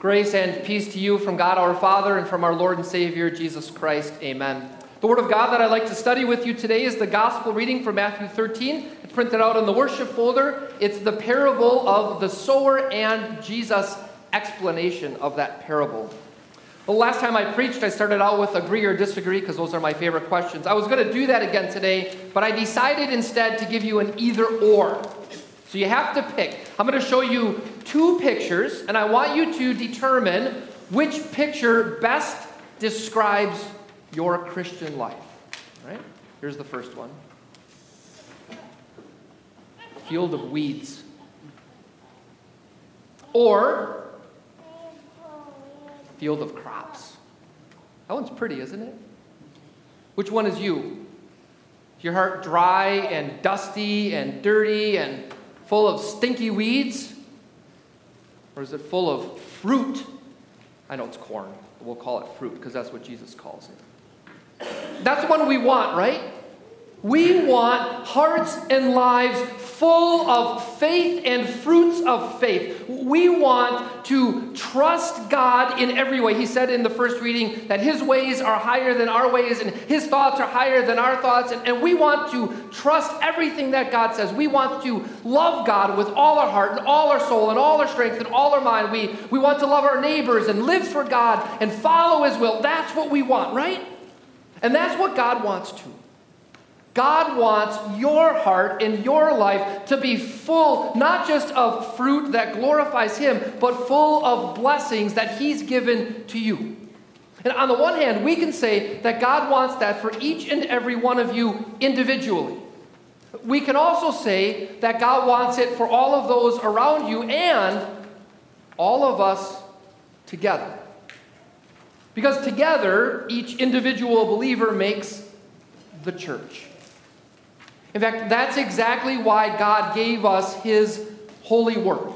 Grace and peace to you from God our Father and from our Lord and Savior Jesus Christ. Amen. The Word of God that I'd like to study with you today is the Gospel reading from Matthew 13. It's printed out in the worship folder. It's the parable of the sower and Jesus' explanation of that parable. The last time I preached, I started out with agree or disagree because those are my favorite questions. I was going to do that again today, but I decided instead to give you an either or. So you have to pick. I'm going to show you two pictures, and I want you to determine which picture best describes your Christian life. All right? Here's the first one field of weeds. Or field of crops. That one's pretty, isn't it? Which one is you? Is your heart dry and dusty and dirty and full of stinky weeds? Or is it full of fruit? I know it's corn. We'll call it fruit because that's what Jesus calls it. That's the one we want, right? We want hearts and lives full of faith and fruits of faith. We want to trust God in every way. He said in the first reading that His ways are higher than our ways and His thoughts are higher than our thoughts. And, and we want to trust everything that God says. We want to love God with all our heart and all our soul and all our strength and all our mind. We, we want to love our neighbors and live for God and follow His will. That's what we want, right? And that's what God wants too. God wants your heart and your life to be full, not just of fruit that glorifies Him, but full of blessings that He's given to you. And on the one hand, we can say that God wants that for each and every one of you individually. We can also say that God wants it for all of those around you and all of us together. Because together, each individual believer makes the church. In fact, that's exactly why God gave us His holy word.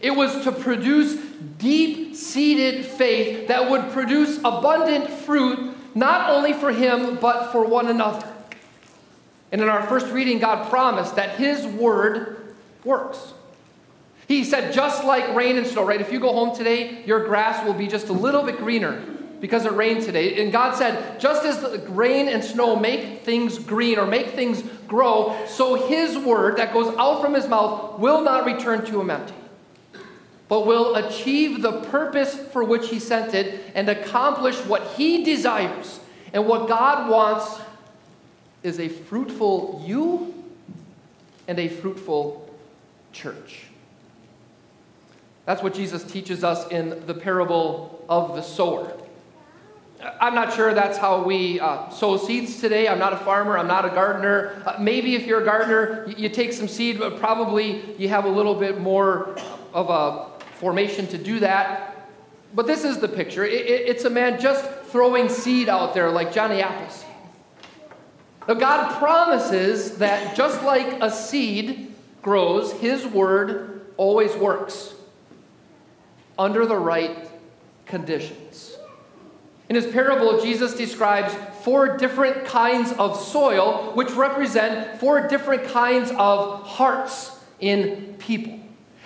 It was to produce deep seated faith that would produce abundant fruit, not only for Him, but for one another. And in our first reading, God promised that His word works. He said, just like rain and snow, right? If you go home today, your grass will be just a little bit greener because it rained today. And God said, just as the rain and snow make things green or make things grow, so his word that goes out from his mouth will not return to him empty, but will achieve the purpose for which he sent it and accomplish what he desires. And what God wants is a fruitful you and a fruitful church. That's what Jesus teaches us in the parable of the sower. I'm not sure that's how we uh, sow seeds today. I'm not a farmer. I'm not a gardener. Uh, maybe if you're a gardener, you, you, take some seed, but probably you have a little bit more of a formation to do that. But this is the picture. It, it, it's a man just throwing seed out there like Johnny Appleseed. Now, God promises that just like a seed grows, his word always works under the right conditions. In his parable, Jesus describes four different kinds of soil, which represent four different kinds of hearts in people.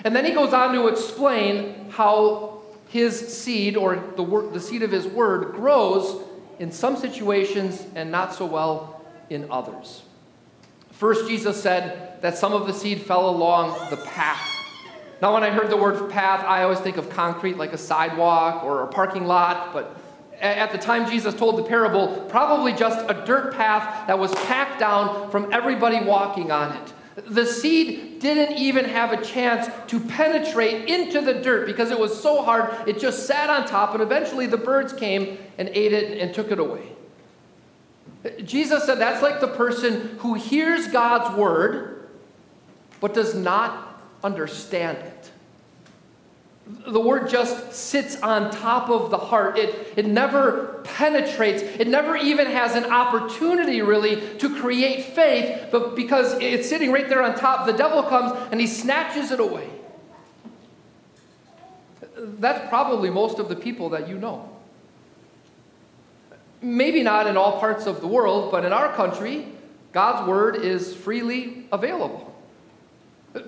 And then he goes on to explain how his seed, or the, word, the seed of his word, grows in some situations and not so well in others. First, Jesus said that some of the seed fell along the path. Now, when I heard the word path, I always think of concrete like a sidewalk or a parking lot, but at the time Jesus told the parable, probably just a dirt path that was packed down from everybody walking on it. The seed didn't even have a chance to penetrate into the dirt because it was so hard, it just sat on top, and eventually the birds came and ate it and took it away. Jesus said that's like the person who hears God's word but does not understand it. The word just sits on top of the heart. It, it never penetrates. It never even has an opportunity, really, to create faith, but because it's sitting right there on top, the devil comes and he snatches it away. That's probably most of the people that you know. Maybe not in all parts of the world, but in our country, God's word is freely available.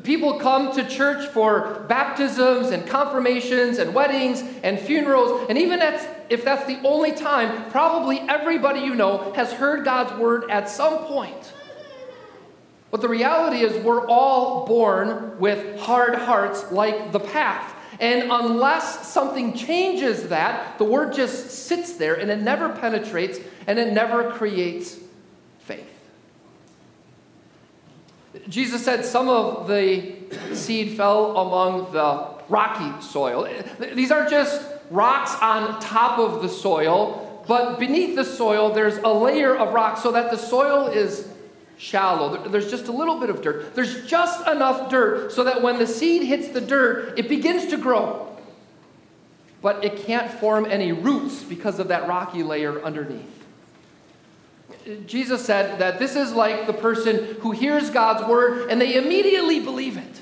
People come to church for baptisms and confirmations and weddings and funerals, and even if that's the only time, probably everybody you know has heard God's word at some point. But the reality is, we're all born with hard hearts like the path. And unless something changes that, the word just sits there and it never penetrates and it never creates faith. Jesus said some of the seed fell among the rocky soil. These aren't just rocks on top of the soil, but beneath the soil, there's a layer of rock so that the soil is shallow. There's just a little bit of dirt. There's just enough dirt so that when the seed hits the dirt, it begins to grow. But it can't form any roots because of that rocky layer underneath. Jesus said that this is like the person who hears God's word and they immediately believe it.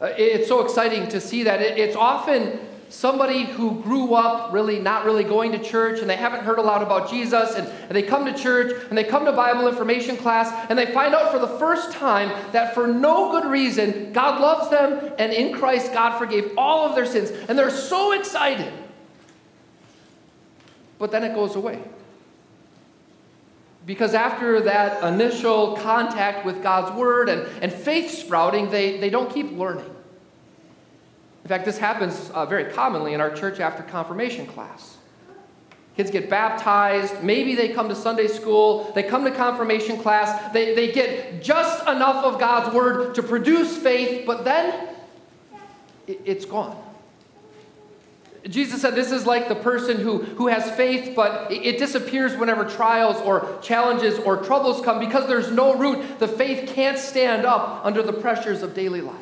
Uh, it's so exciting to see that. It's often somebody who grew up really not really going to church and they haven't heard a lot about Jesus and, and, they come to church and they come to Bible information class and they find out for the first time that for no good reason God loves them and in Christ God forgave all of their sins and they're so excited. But then it goes away. Because after that initial contact with God's Word and, and faith sprouting, they, they don't keep learning. In fact, this happens uh, very commonly in our church after confirmation class. Kids get baptized, maybe they come to Sunday school, they come to confirmation class, they, they get just enough of God's Word to produce faith, but then it, it's gone. Jesus said this is like the person who, who has faith, but it, disappears whenever trials or challenges or troubles come because there's no root. The faith can't stand up under the pressures of daily life.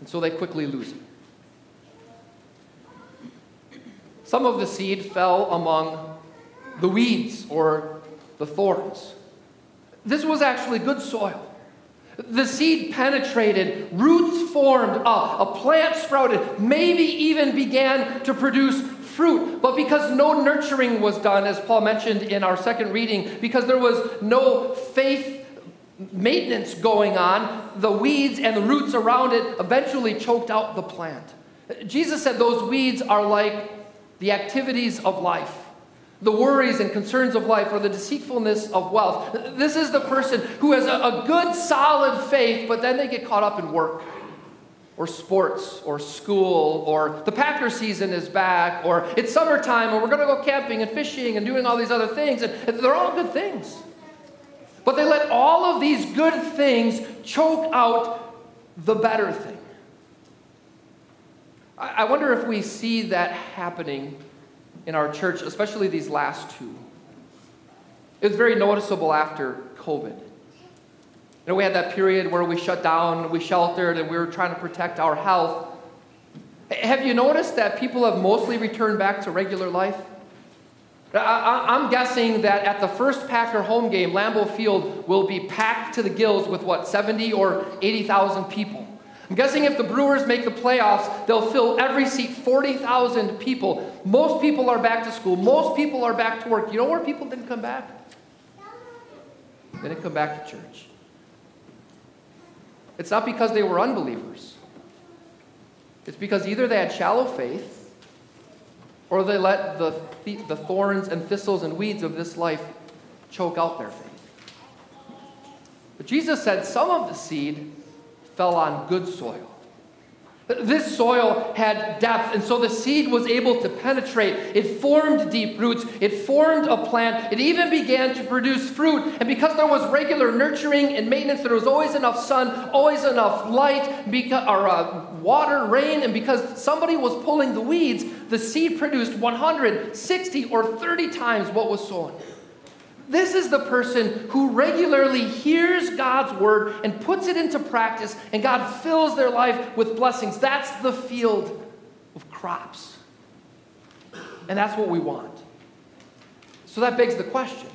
And so they quickly lose it. Some of the seed fell among the weeds or the thorns. This was actually good soil. The seed penetrated, roots formed, a, a plant sprouted, maybe even began to produce fruit. But because no nurturing was done, as Paul mentioned in our second reading, because there was no faith maintenance going on, the weeds and the roots around it eventually choked out the plant. Jesus said those weeds are like the activities of life, the worries and concerns of life, or the deceitfulness of wealth. This is the person who has a, a good, solid faith, but then they get caught up in work. Or sports, or school, or the Packer season is back, or it's summertime, and we're going to go camping and fishing and doing all these other things. And they're all good things. But they let all of these good things choke out the better thing. I wonder if we see that happening in our church, especially these last two. It was very noticeable after COVID. You know, we had that period where we shut down, we sheltered, and we were trying to protect our health. Have you noticed that people have mostly returned back to regular life? I, am guessing that at the first Packer home game, Lambeau Field will be packed to the gills with what, 70 or 80,000 people. I'm guessing if the Brewers make the playoffs, they'll fill every seat 40,000 people. Most people are back to school. Most people are back to work. You know where people didn't come back? They didn't come back to church. It's not because they were unbelievers, it's because either they had shallow faith or they let the, the thorns and thistles and weeds of this life choke out their faith. But Jesus said some of the seed fell on good soil. This soil had depth, and so the seed was able to penetrate. It formed deep roots. It formed a plant. It even began to produce fruit. And because there was regular nurturing and maintenance, there was always enough sun, always enough light, because, or uh, water, rain, and because somebody was pulling the weeds, the seed produced 160 or 30 times what was sown. This is the person who regularly hears God's word and puts it into practice, and God fills their life with blessings. That's the field of crops. And that's what we want. So that begs the question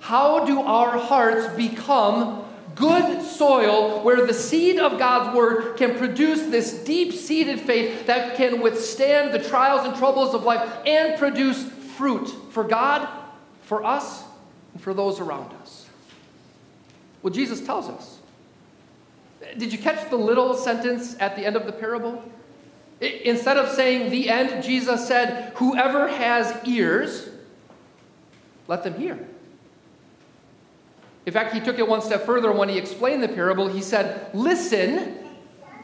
How do our hearts become good soil where the seed of God's word can produce this deep seated faith that can withstand the trials and troubles of life and produce fruit for God for us and for those around us? Well, Jesus tells us Did you catch the little sentence at the end of the parable? Instead of saying the end, Jesus said, Whoever has ears, let them hear. In fact, he took it one step further when he explained the parable. He said, Listen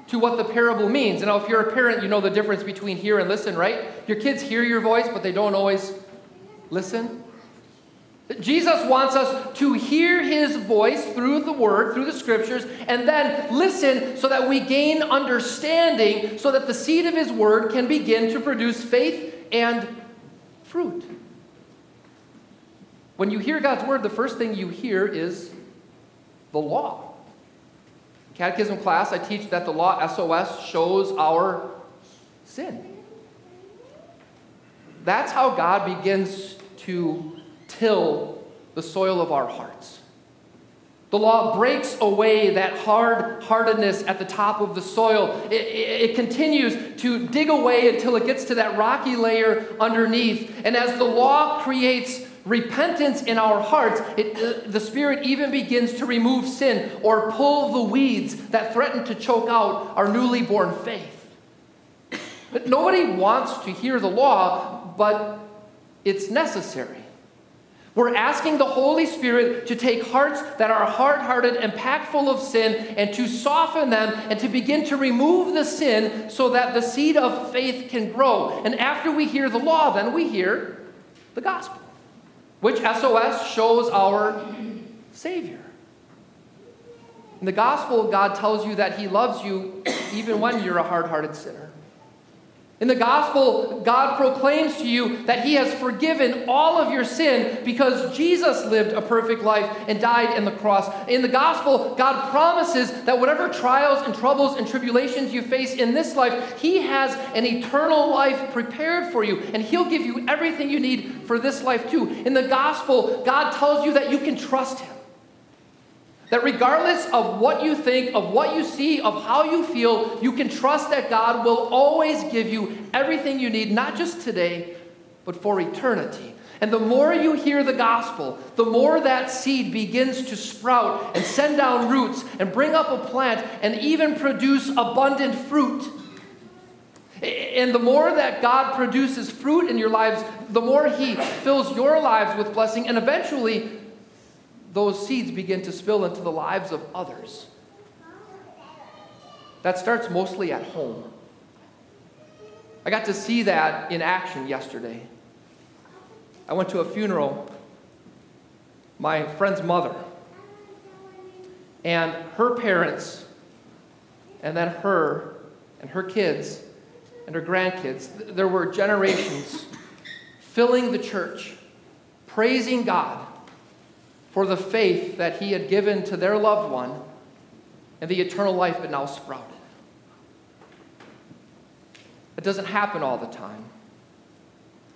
to what the parable means. And now, if you're a parent, you know the difference between hear and listen, right? Your kids hear your voice, but they don't always listen. Jesus wants us to hear his voice through the word, through the scriptures, and then listen so that we gain understanding, so that the seed of his word can begin to produce faith and fruit. When you hear God's word, the first thing you hear is the law. Catechism class, I teach that the law, SOS, shows our sin. That's how God begins to till the soil of our hearts. The law breaks away that hard heartedness at the top of the soil. It, it, it, continues to dig away until it gets to that rocky layer underneath. And as the law creates repentance in our hearts, it, uh, the Spirit even begins to remove sin or pull the weeds that threaten to choke out our newly born faith. But nobody wants to hear the law, but it's necessary. We're asking the Holy Spirit to take hearts that are hard hearted and packed full of sin and to soften them and to begin to remove the sin so that the seed of faith can grow. And after we hear the law, then we hear the gospel, which SOS shows our Savior. In the gospel, God tells you that He loves you even when you're a hard hearted sinner. In the gospel, God proclaims to you that He has forgiven all of your sin because Jesus lived a perfect life and died in the cross. In the gospel, God promises that whatever trials and troubles and tribulations you face in this life, He has an eternal life prepared for you, and He'll give you everything you need for this life too. In the gospel, God tells you that you can trust Him. That regardless of what you think, of what you see, of how you feel, you can trust that God will always give you everything you need, not just today, but for eternity. And the more you hear the gospel, the more that seed begins to sprout and send down roots and bring up a plant and even produce abundant fruit. And the more that God produces fruit in your lives, the more He fills your lives with blessing, and eventually those seeds begin to spill into the lives of others. That starts mostly at home. I got to see that in action yesterday. I went to a funeral, my friend's mother, and her parents, and then her, and her kids, and her grandkids. There were generations filling the church, praising God for the faith that he had given to their loved one and the eternal life that now sprouted. It doesn't happen all the time.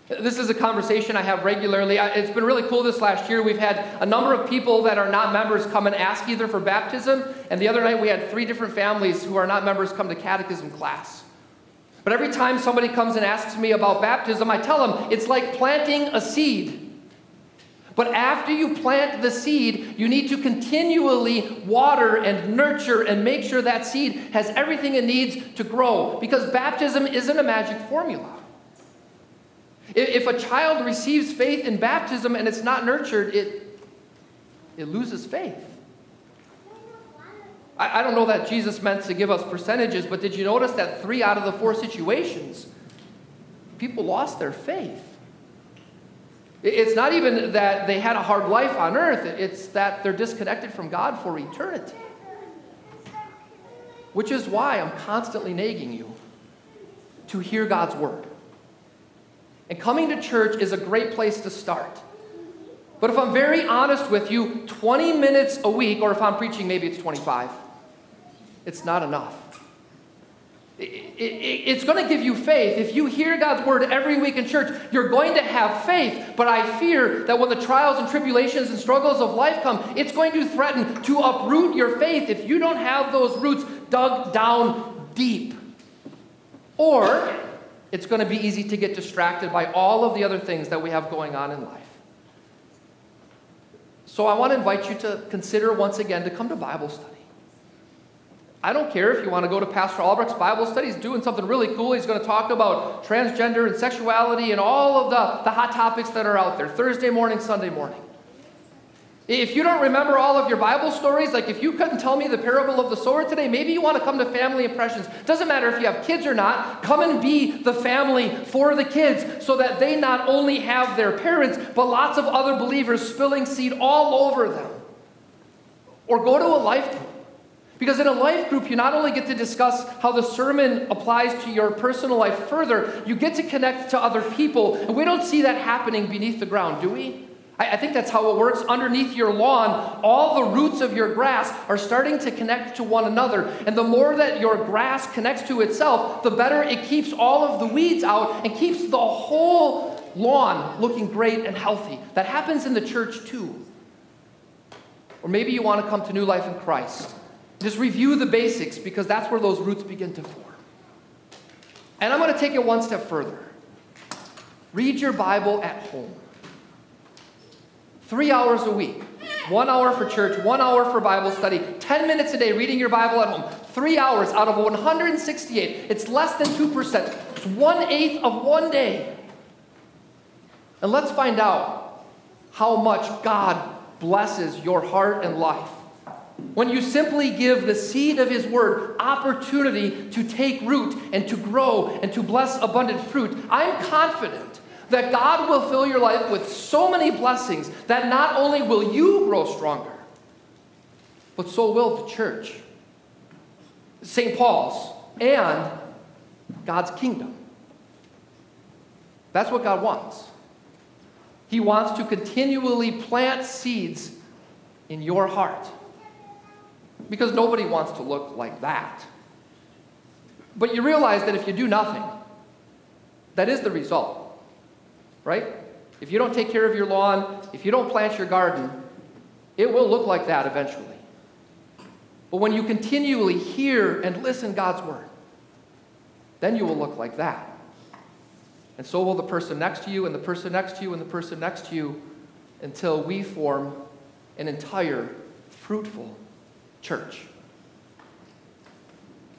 This is a conversation I have regularly. It's been really cool this last year. We've had a number of people that are not members come and ask either for baptism, and the other night we had three different families who are not members come to catechism class. But every time somebody comes and asks me about baptism, I tell them it's like planting a seed. But after you plant the seed, you need to continually water and nurture and make sure that seed has everything it needs to grow. Because baptism isn't a magic formula. If a child receives faith in baptism and it's not nurtured, it, it loses faith. I, I don't know that Jesus meant to give us percentages, but did you notice that three out of the four situations, people lost their faith? It's not even that they had a hard life on earth, it's that they're disconnected from God for eternity. Which is why I'm constantly nagging you to hear God's word. And coming to church is a great place to start. But if I'm very honest with you, 20 minutes a week, or if I'm preaching, maybe it's 25, it's not enough. It's going to give you faith. If you hear God's word every week in church, you're going to have faith. But I fear that when the trials and tribulations and struggles of life come, it's going to threaten to uproot your faith if you don't have those roots dug down deep. Or it's going to be easy to get distracted by all of the other things that we have going on in life. So I want to invite you to consider once again to come to Bible study. I don't care if you want to go to Pastor Albrecht's Bible study. He's doing something really cool. He's going to talk about transgender and sexuality and all of the, the hot topics that are out there Thursday morning, Sunday morning. If you don't remember all of your Bible stories, like if you couldn't tell me the parable of the sower today, maybe you want to come to Family Impressions. Doesn't matter if you have kids or not, come and be the family for the kids so that they not only have their parents, but lots of other believers spilling seed all over them. Or go to a life group. Because in a life group, you not only get to discuss how the sermon applies to your personal life further, you get to connect to other people. And we don't see that happening beneath the ground, do we? I, I think that's how it works. Underneath your lawn, all the roots of your grass are starting to connect to one another. And the more that your grass connects to itself, the better it keeps all of the weeds out and keeps the whole lawn looking great and healthy. That happens in the church too. Or maybe you want to come to new life in Christ. Just review the basics because that's where those roots begin to form. And I'm going to take it one step further. Read your Bible at home. Three hours a week. One hour for church, one hour for Bible study, 10 minutes a day reading your Bible at home. Three hours out of 168. It's less than 2%. It's one eighth of one day. And let's find out how much God blesses your heart and life. When you simply give the seed of His Word opportunity to take root and to grow and to bless abundant fruit, I'm confident that God will fill your life with so many blessings that not only will you grow stronger, but so will the church, St. Paul's, and God's kingdom. That's what God wants. He wants to continually plant seeds in your heart because nobody wants to look like that. But you realize that if you do nothing, that is the result right? If you don't take care of your lawn, if you don't plant your garden, it will look like that eventually. But when you continually hear and listen God's word, then you will look like that. And so will the person next to you, and the person next to you, and the person next to you, until we form an entire fruitful church,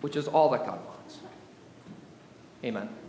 which is all that God wants. Amen.